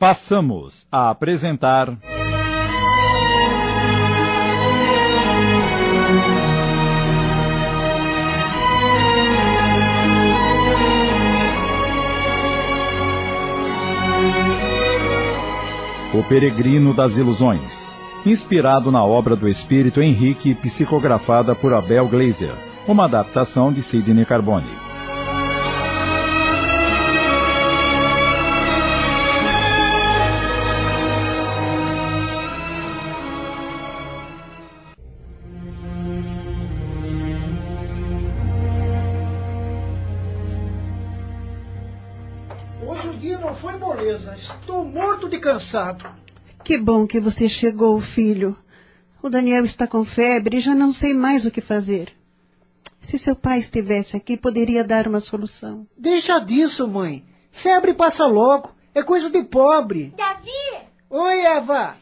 Passamos a apresentar. O Peregrino das Ilusões, inspirado na obra do espírito Henrique, psicografada por Abel Glazer, uma adaptação de Sidney Carbone. Cansado. Que bom que você chegou, filho. O Daniel está com febre e já não sei mais o que fazer. Se seu pai estivesse aqui, poderia dar uma solução. Deixa disso, mãe. Febre passa logo. É coisa de pobre. Davi! Oi, Eva!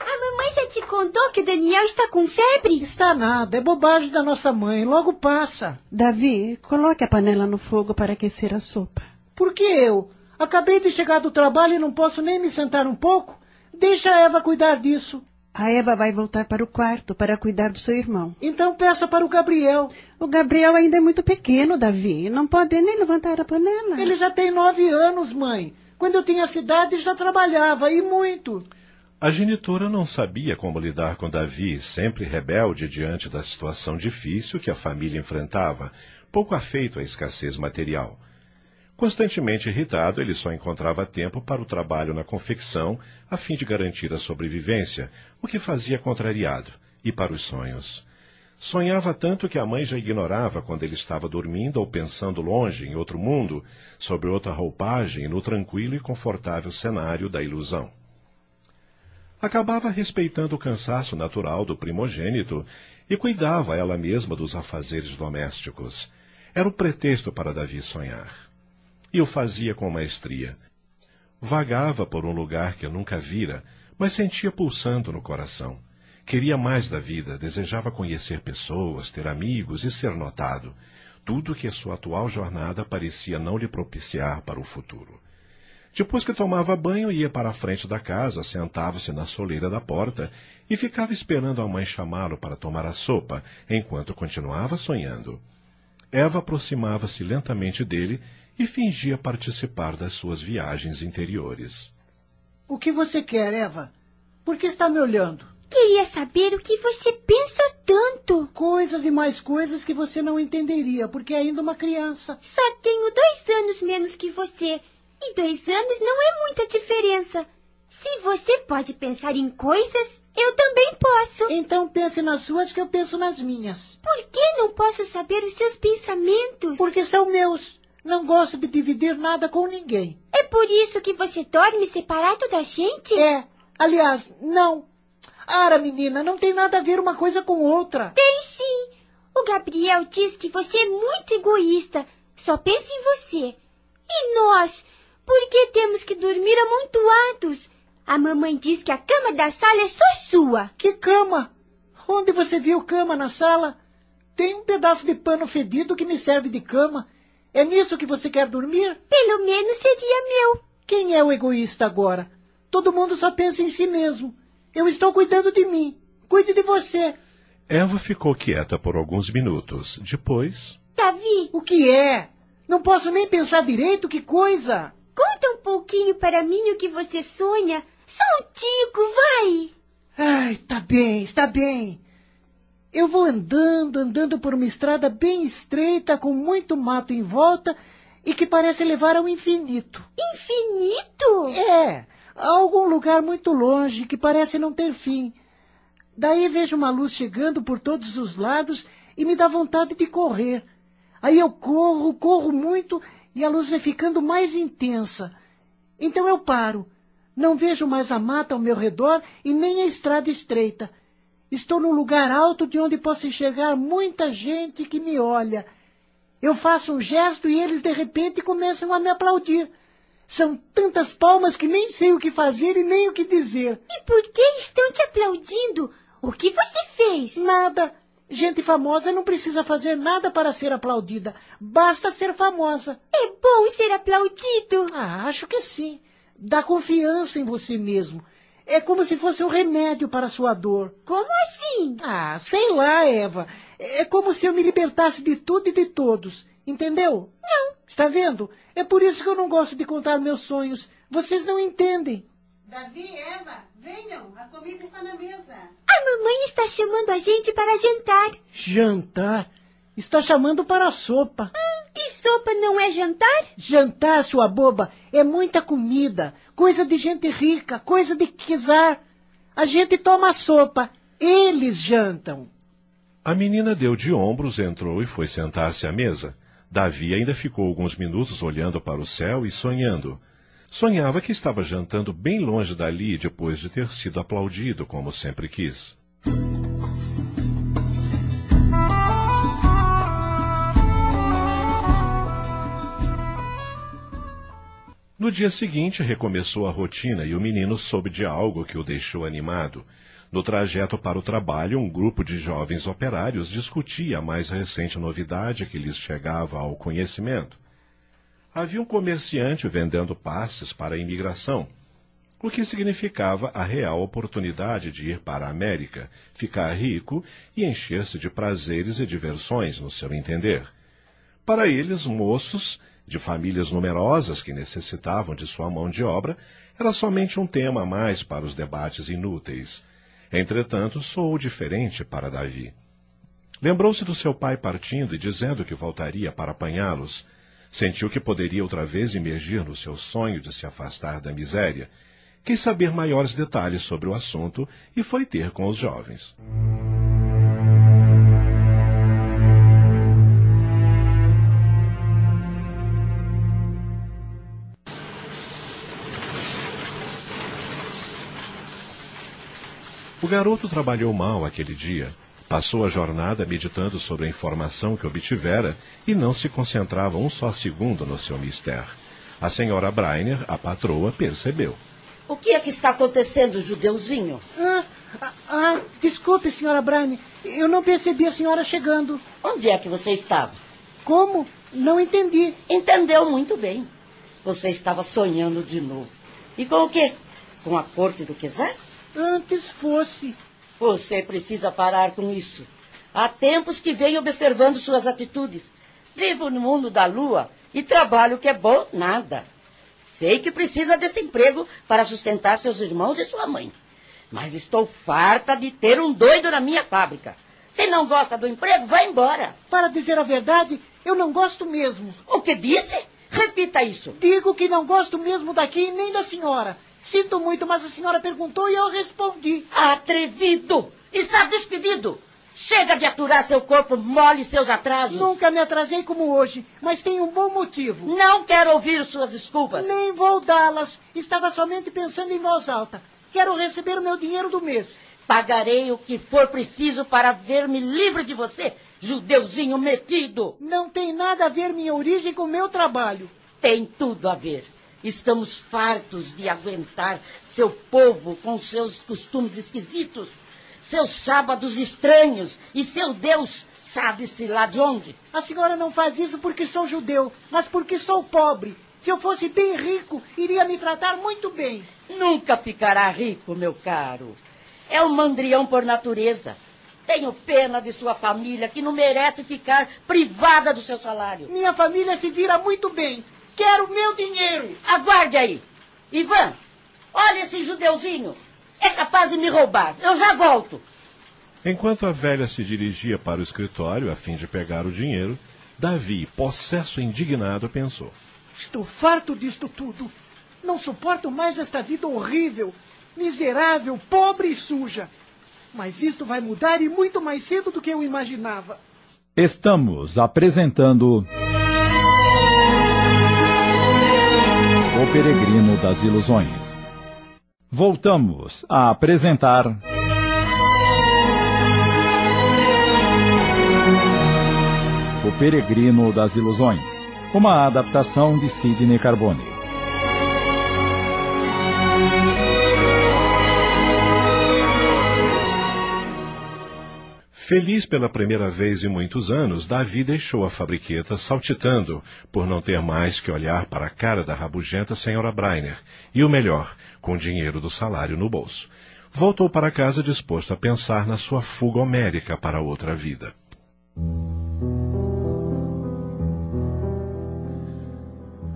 A mamãe já te contou que o Daniel está com febre? Está nada, é bobagem da nossa mãe, logo passa. Davi, coloque a panela no fogo para aquecer a sopa. Por que eu? Acabei de chegar do trabalho e não posso nem me sentar um pouco. Deixa a Eva cuidar disso. A Eva vai voltar para o quarto para cuidar do seu irmão. Então peça para o Gabriel. O Gabriel ainda é muito pequeno, Davi. Não pode nem levantar a panela. Ele já tem nove anos, mãe. Quando eu tinha cidade já trabalhava, e muito. A genitora não sabia como lidar com Davi, sempre rebelde diante da situação difícil que a família enfrentava, pouco afeito à escassez material. Constantemente irritado, ele só encontrava tempo para o trabalho na confecção, a fim de garantir a sobrevivência, o que fazia contrariado, e para os sonhos. Sonhava tanto que a mãe já ignorava quando ele estava dormindo ou pensando longe, em outro mundo, sobre outra roupagem, no tranquilo e confortável cenário da ilusão. Acabava respeitando o cansaço natural do primogênito e cuidava ela mesma dos afazeres domésticos. Era o pretexto para Davi sonhar e o fazia com maestria. Vagava por um lugar que eu nunca vira, mas sentia pulsando no coração. Queria mais da vida, desejava conhecer pessoas, ter amigos e ser notado. Tudo que a sua atual jornada parecia não lhe propiciar para o futuro. Depois que tomava banho, ia para a frente da casa, sentava-se na soleira da porta e ficava esperando a mãe chamá-lo para tomar a sopa, enquanto continuava sonhando. Eva aproximava-se lentamente dele e fingia participar das suas viagens interiores. O que você quer, Eva? Por que está me olhando? Queria saber o que você pensa tanto. Coisas e mais coisas que você não entenderia, porque é ainda uma criança. Só tenho dois anos menos que você. E dois anos não é muita diferença. Se você pode pensar em coisas, eu também posso. Então pense nas suas que eu penso nas minhas. Por que não posso saber os seus pensamentos? Porque são meus. Não gosto de dividir nada com ninguém. É por isso que você dorme separado da gente? É. Aliás, não. Ara, menina, não tem nada a ver uma coisa com outra. Tem sim. O Gabriel diz que você é muito egoísta. Só pensa em você. E nós? Por que temos que dormir amontoados? A mamãe diz que a cama da sala é só sua. Que cama? Onde você viu cama na sala? Tem um pedaço de pano fedido que me serve de cama. É nisso que você quer dormir? Pelo menos seria meu. Quem é o egoísta agora? Todo mundo só pensa em si mesmo. Eu estou cuidando de mim. Cuide de você. Eva ficou quieta por alguns minutos. Depois. Davi! O que é? Não posso nem pensar direito, que coisa! Conta um pouquinho para mim o que você sonha. Só um tico, vai! Ai, tá bem, está bem. Eu vou andando, andando por uma estrada bem estreita, com muito mato em volta e que parece levar ao infinito. Infinito? É, a algum lugar muito longe que parece não ter fim. Daí vejo uma luz chegando por todos os lados e me dá vontade de correr. Aí eu corro, corro muito e a luz vai ficando mais intensa. Então eu paro. Não vejo mais a mata ao meu redor e nem a estrada estreita. Estou num lugar alto de onde posso enxergar muita gente que me olha. Eu faço um gesto e eles de repente começam a me aplaudir. São tantas palmas que nem sei o que fazer e nem o que dizer. E por que estão te aplaudindo? O que você fez? Nada. Gente famosa não precisa fazer nada para ser aplaudida. Basta ser famosa. É bom ser aplaudido. Ah, acho que sim. dá confiança em você mesmo. É como se fosse um remédio para a sua dor. Como assim? Ah, sei lá, Eva. É como se eu me libertasse de tudo e de todos. Entendeu? Não. Está vendo? É por isso que eu não gosto de contar meus sonhos. Vocês não entendem. Davi, Eva, venham, a comida está na mesa. A mamãe está chamando a gente para jantar. Jantar? Está chamando para a sopa. E sopa não é jantar? Jantar, sua boba, é muita comida. Coisa de gente rica, coisa de quizar. A gente toma sopa, eles jantam. A menina deu de ombros, entrou e foi sentar-se à mesa. Davi ainda ficou alguns minutos olhando para o céu e sonhando. Sonhava que estava jantando bem longe dali depois de ter sido aplaudido, como sempre quis. No dia seguinte, recomeçou a rotina e o menino soube de algo que o deixou animado. No trajeto para o trabalho, um grupo de jovens operários discutia a mais recente novidade que lhes chegava ao conhecimento. Havia um comerciante vendendo passes para a imigração, o que significava a real oportunidade de ir para a América, ficar rico e encher-se de prazeres e diversões, no seu entender. Para eles, moços, de famílias numerosas que necessitavam de sua mão de obra, era somente um tema a mais para os debates inúteis. Entretanto, soou diferente para Davi. Lembrou-se do seu pai partindo e dizendo que voltaria para apanhá-los. Sentiu que poderia outra vez emergir no seu sonho de se afastar da miséria. Quis saber maiores detalhes sobre o assunto e foi ter com os jovens. O garoto trabalhou mal aquele dia. Passou a jornada meditando sobre a informação que obtivera e não se concentrava um só segundo no seu mistério. A senhora Brainer, a patroa, percebeu. O que é que está acontecendo, judeuzinho? Ah, ah, ah, desculpe, senhora Braine. Eu não percebi a senhora chegando. Onde é que você estava? Como? Não entendi. Entendeu muito bem. Você estava sonhando de novo. E com o quê? Com a corte do quiser? Antes fosse. Você precisa parar com isso. Há tempos que venho observando suas atitudes. Vivo no mundo da lua e trabalho que é bom nada. Sei que precisa desse emprego para sustentar seus irmãos e sua mãe. Mas estou farta de ter um doido na minha fábrica. Se não gosta do emprego, vá embora. Para dizer a verdade, eu não gosto mesmo. O que disse? Repita isso. Digo que não gosto mesmo daqui nem da senhora. Sinto muito, mas a senhora perguntou e eu respondi. Atrevido! Está despedido! Chega de aturar seu corpo mole e seus atrasos. Nunca me atrasei como hoje, mas tem um bom motivo. Não quero ouvir suas desculpas. Nem vou dá-las. Estava somente pensando em voz alta. Quero receber o meu dinheiro do mês. Pagarei o que for preciso para ver-me livre de você, judeuzinho metido. Não tem nada a ver minha origem com meu trabalho. Tem tudo a ver. Estamos fartos de aguentar seu povo com seus costumes esquisitos, seus sábados estranhos e seu Deus sabe-se lá de onde. A senhora não faz isso porque sou judeu, mas porque sou pobre. Se eu fosse bem rico, iria me tratar muito bem. Nunca ficará rico, meu caro. É um mandrião por natureza. Tenho pena de sua família, que não merece ficar privada do seu salário. Minha família se vira muito bem. Quero meu dinheiro. Aguarde aí. Ivan, olha esse judeuzinho. É capaz de me roubar. Eu já volto. Enquanto a velha se dirigia para o escritório a fim de pegar o dinheiro, Davi, possesso indignado, pensou: Estou farto disto tudo. Não suporto mais esta vida horrível, miserável, pobre e suja. Mas isto vai mudar e muito mais cedo do que eu imaginava. Estamos apresentando. O Peregrino das Ilusões. Voltamos a apresentar. O Peregrino das Ilusões. Uma adaptação de Sidney Carbone. Feliz pela primeira vez em muitos anos, Davi deixou a fabriqueta saltitando, por não ter mais que olhar para a cara da rabugenta senhora Brainer, e o melhor, com o dinheiro do salário no bolso. Voltou para casa disposto a pensar na sua fuga homérica para outra vida.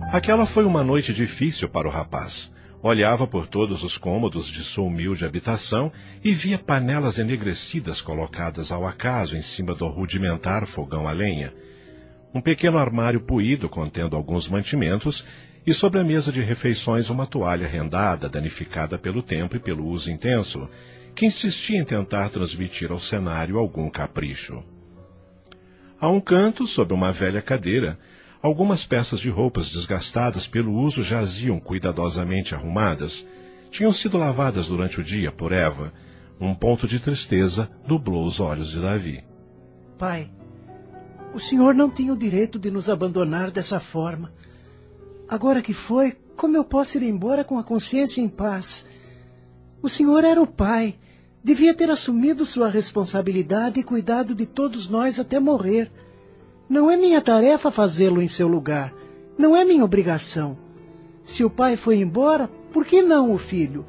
Aquela foi uma noite difícil para o rapaz. Olhava por todos os cômodos de sua humilde habitação e via panelas enegrecidas colocadas ao acaso em cima do rudimentar fogão a lenha. Um pequeno armário puído contendo alguns mantimentos e sobre a mesa de refeições uma toalha rendada, danificada pelo tempo e pelo uso intenso, que insistia em tentar transmitir ao cenário algum capricho. A um canto, sobre uma velha cadeira, Algumas peças de roupas desgastadas pelo uso jaziam cuidadosamente arrumadas. Tinham sido lavadas durante o dia por Eva. Um ponto de tristeza nublou os olhos de Davi. Pai, o senhor não tem o direito de nos abandonar dessa forma. Agora que foi, como eu posso ir embora com a consciência em paz? O senhor era o pai. Devia ter assumido sua responsabilidade e cuidado de todos nós até morrer. Não é minha tarefa fazê-lo em seu lugar. Não é minha obrigação. Se o pai foi embora, por que não o filho?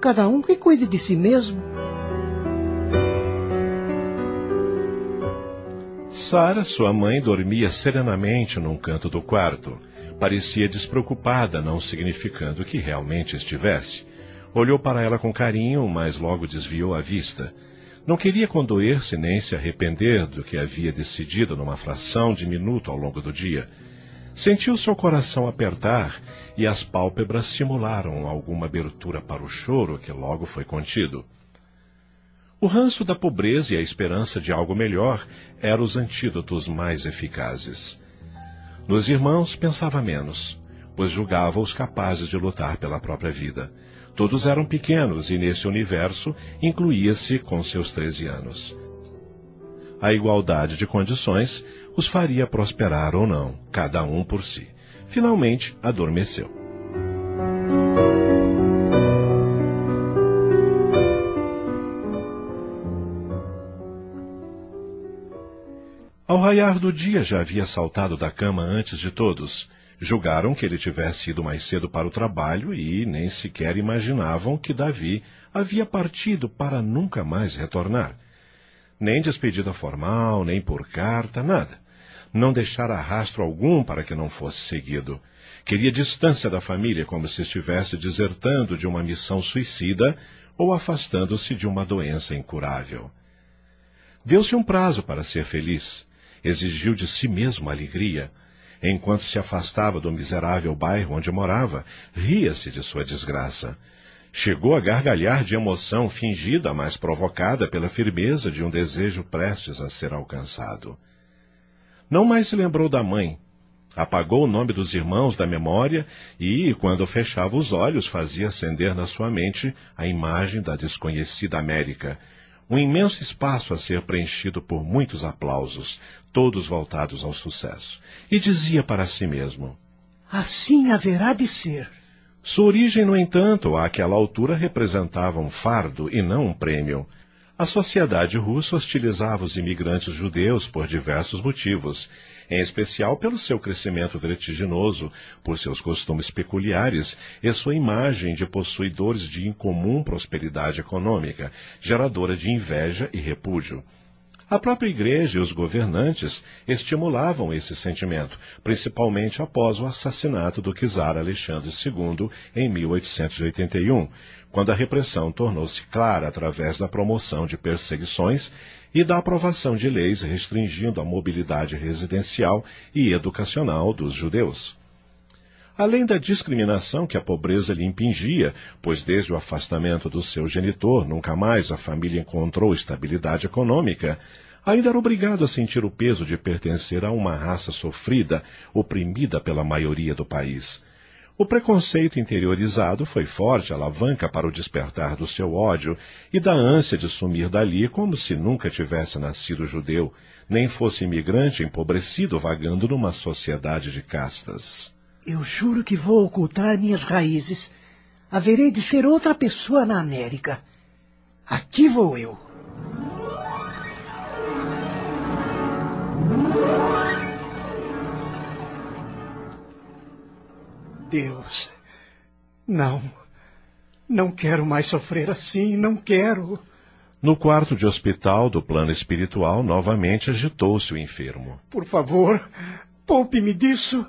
Cada um que cuide de si mesmo. Sara, sua mãe, dormia serenamente num canto do quarto. Parecia despreocupada, não significando que realmente estivesse. Olhou para ela com carinho, mas logo desviou a vista. Não queria condoer-se nem se arrepender do que havia decidido numa fração de minuto ao longo do dia. Sentiu seu coração apertar e as pálpebras simularam alguma abertura para o choro que logo foi contido. O ranço da pobreza e a esperança de algo melhor eram os antídotos mais eficazes. Nos irmãos pensava menos, pois julgava-os capazes de lutar pela própria vida. Todos eram pequenos e nesse universo incluía-se com seus treze anos. A igualdade de condições os faria prosperar ou não, cada um por si. Finalmente adormeceu. Ao raiar do dia já havia saltado da cama antes de todos Julgaram que ele tivesse ido mais cedo para o trabalho e nem sequer imaginavam que Davi havia partido para nunca mais retornar. Nem despedida formal, nem por carta, nada. Não deixara rastro algum para que não fosse seguido. Queria distância da família, como se estivesse desertando de uma missão suicida ou afastando-se de uma doença incurável. Deu-se um prazo para ser feliz. Exigiu de si mesmo alegria Enquanto se afastava do miserável bairro onde morava, ria-se de sua desgraça. Chegou a gargalhar de emoção fingida, mas provocada pela firmeza de um desejo prestes a ser alcançado. Não mais se lembrou da mãe. Apagou o nome dos irmãos da memória e, quando fechava os olhos, fazia acender na sua mente a imagem da desconhecida América, um imenso espaço a ser preenchido por muitos aplausos, todos voltados ao sucesso, e dizia para si mesmo: Assim haverá de ser. Sua origem, no entanto, àquela altura representava um fardo e não um prêmio. A sociedade russa hostilizava os imigrantes judeus por diversos motivos, em especial pelo seu crescimento vertiginoso, por seus costumes peculiares e sua imagem de possuidores de incomum prosperidade econômica, geradora de inveja e repúdio. A própria igreja e os governantes estimulavam esse sentimento, principalmente após o assassinato do czar Alexandre II em 1881, quando a repressão tornou-se clara através da promoção de perseguições e da aprovação de leis restringindo a mobilidade residencial e educacional dos judeus. Além da discriminação que a pobreza lhe impingia, pois desde o afastamento do seu genitor nunca mais a família encontrou estabilidade econômica, ainda era obrigado a sentir o peso de pertencer a uma raça sofrida, oprimida pela maioria do país. O preconceito interiorizado foi forte alavanca para o despertar do seu ódio e da ânsia de sumir dali como se nunca tivesse nascido judeu, nem fosse imigrante empobrecido vagando numa sociedade de castas. Eu juro que vou ocultar minhas raízes. Haverei de ser outra pessoa na América. Aqui vou eu. Deus, não. Não quero mais sofrer assim, não quero. No quarto de hospital do plano espiritual, novamente agitou-se o enfermo. Por favor, poupe-me disso.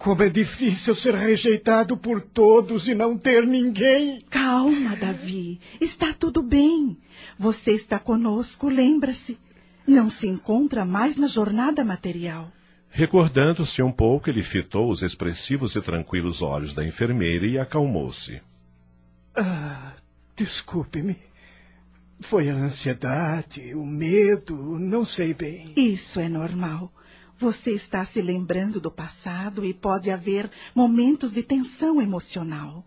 Como é difícil ser rejeitado por todos e não ter ninguém. Calma, Davi. Está tudo bem. Você está conosco, lembra-se. Não se encontra mais na jornada material. Recordando-se um pouco, ele fitou os expressivos e tranquilos olhos da enfermeira e acalmou-se. Ah, desculpe-me. Foi a ansiedade, o medo, não sei bem. Isso é normal. Você está se lembrando do passado e pode haver momentos de tensão emocional.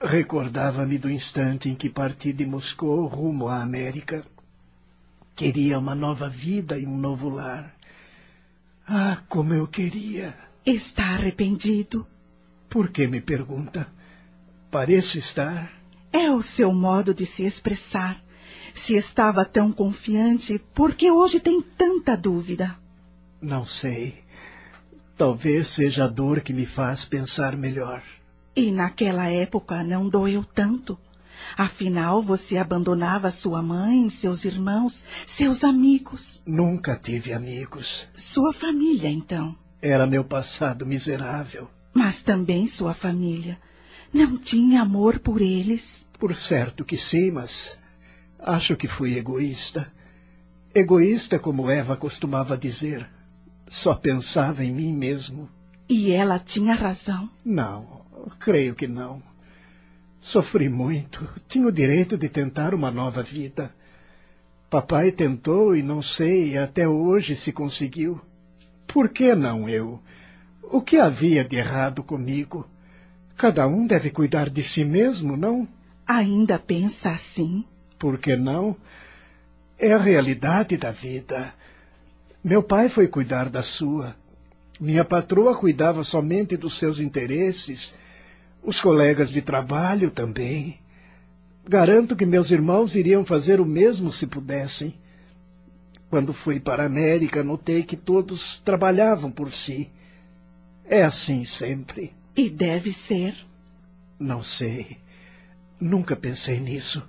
Recordava-me do instante em que parti de Moscou rumo à América. Queria uma nova vida e um novo lar. Ah, como eu queria. Está arrependido? Por que me pergunta? Pareço estar. É o seu modo de se expressar. Se estava tão confiante, por que hoje tem tanta dúvida? Não sei. Talvez seja a dor que me faz pensar melhor. E naquela época não doeu tanto. Afinal, você abandonava sua mãe, seus irmãos, seus amigos. Nunca tive amigos. Sua família, então. Era meu passado miserável. Mas também sua família. Não tinha amor por eles? Por certo que sim, mas acho que fui egoísta. Egoísta, como Eva costumava dizer. Só pensava em mim mesmo. E ela tinha razão? Não, creio que não. Sofri muito. Tinha o direito de tentar uma nova vida. Papai tentou e não sei até hoje se conseguiu. Por que não eu? O que havia de errado comigo? Cada um deve cuidar de si mesmo, não? Ainda pensa assim? Por que não? É a realidade da vida. Meu pai foi cuidar da sua. Minha patroa cuidava somente dos seus interesses. Os colegas de trabalho também. Garanto que meus irmãos iriam fazer o mesmo se pudessem. Quando fui para a América, notei que todos trabalhavam por si. É assim sempre. E deve ser. Não sei. Nunca pensei nisso.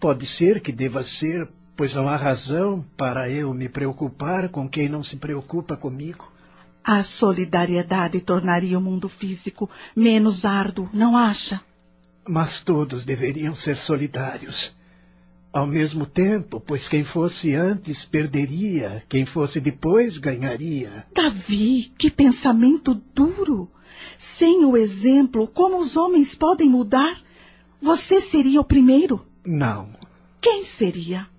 Pode ser que deva ser pois não há razão para eu me preocupar com quem não se preocupa comigo. A solidariedade tornaria o mundo físico menos árduo, não acha? Mas todos deveriam ser solidários. Ao mesmo tempo, pois quem fosse antes perderia, quem fosse depois ganharia. Davi, que pensamento duro! Sem o exemplo, como os homens podem mudar? Você seria o primeiro? Não. Quem seria?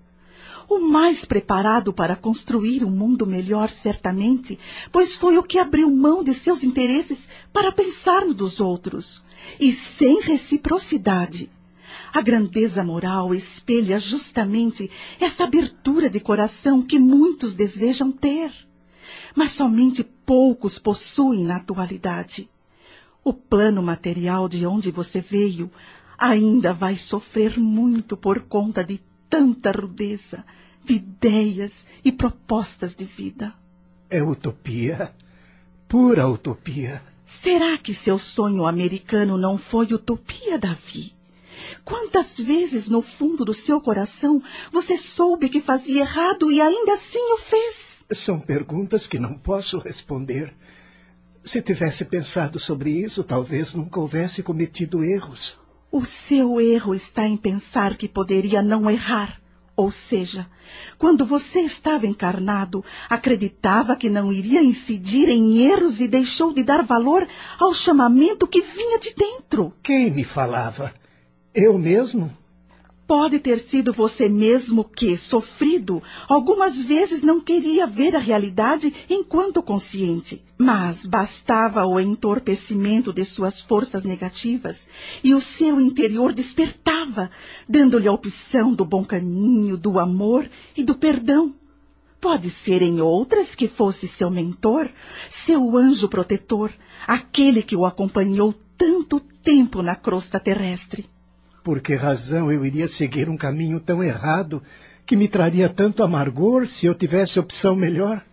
O mais preparado para construir um mundo melhor, certamente, pois foi o que abriu mão de seus interesses para pensar no dos outros, e sem reciprocidade. A grandeza moral espelha justamente essa abertura de coração que muitos desejam ter, mas somente poucos possuem na atualidade. O plano material de onde você veio ainda vai sofrer muito por conta de tanta rudeza, de ideias e propostas de vida. É utopia. Pura utopia. Será que seu sonho americano não foi utopia, Davi? Quantas vezes no fundo do seu coração você soube que fazia errado e ainda assim o fez? São perguntas que não posso responder. Se tivesse pensado sobre isso, talvez nunca houvesse cometido erros. O seu erro está em pensar que poderia não errar. Ou seja, quando você estava encarnado, acreditava que não iria incidir em erros e deixou de dar valor ao chamamento que vinha de dentro. Quem me falava? Eu mesmo? Pode ter sido você mesmo que, sofrido, algumas vezes não queria ver a realidade enquanto consciente. Mas bastava o entorpecimento de suas forças negativas e o seu interior despertava, dando-lhe a opção do bom caminho, do amor e do perdão. Pode ser em outras que fosse seu mentor, seu anjo protetor, aquele que o acompanhou tanto tempo na crosta terrestre. Por que razão eu iria seguir um caminho tão errado que me traria tanto amargor se eu tivesse opção melhor?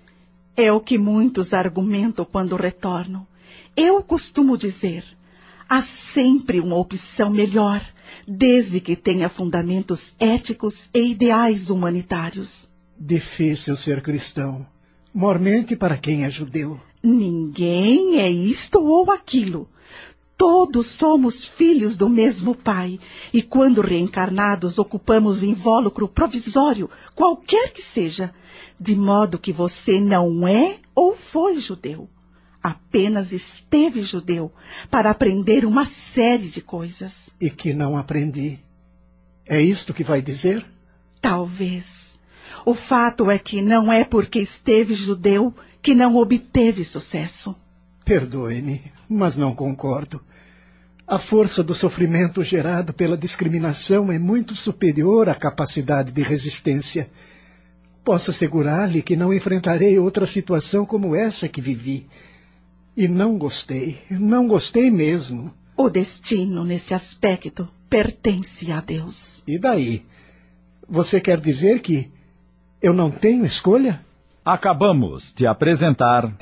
É o que muitos argumentam quando retornam. Eu costumo dizer: há sempre uma opção melhor, desde que tenha fundamentos éticos e ideais humanitários. Difícil ser cristão, mormente para quem é judeu. Ninguém é isto ou aquilo. Todos somos filhos do mesmo Pai, e quando reencarnados ocupamos invólucro provisório, qualquer que seja, de modo que você não é ou foi judeu. Apenas esteve judeu para aprender uma série de coisas. E que não aprendi. É isto que vai dizer? Talvez. O fato é que não é porque esteve judeu que não obteve sucesso. Perdoe-me, mas não concordo. A força do sofrimento gerado pela discriminação é muito superior à capacidade de resistência. Posso assegurar-lhe que não enfrentarei outra situação como essa que vivi. E não gostei, não gostei mesmo. O destino, nesse aspecto, pertence a Deus. E daí? Você quer dizer que eu não tenho escolha? Acabamos de apresentar.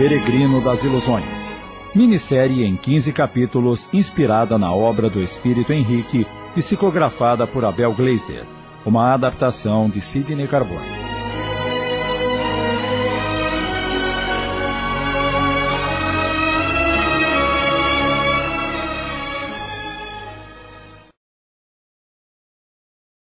Peregrino das Ilusões. Minissérie em 15 capítulos, inspirada na obra do Espírito Henrique, psicografada por Abel Gleiser. Uma adaptação de Sidney Carbone.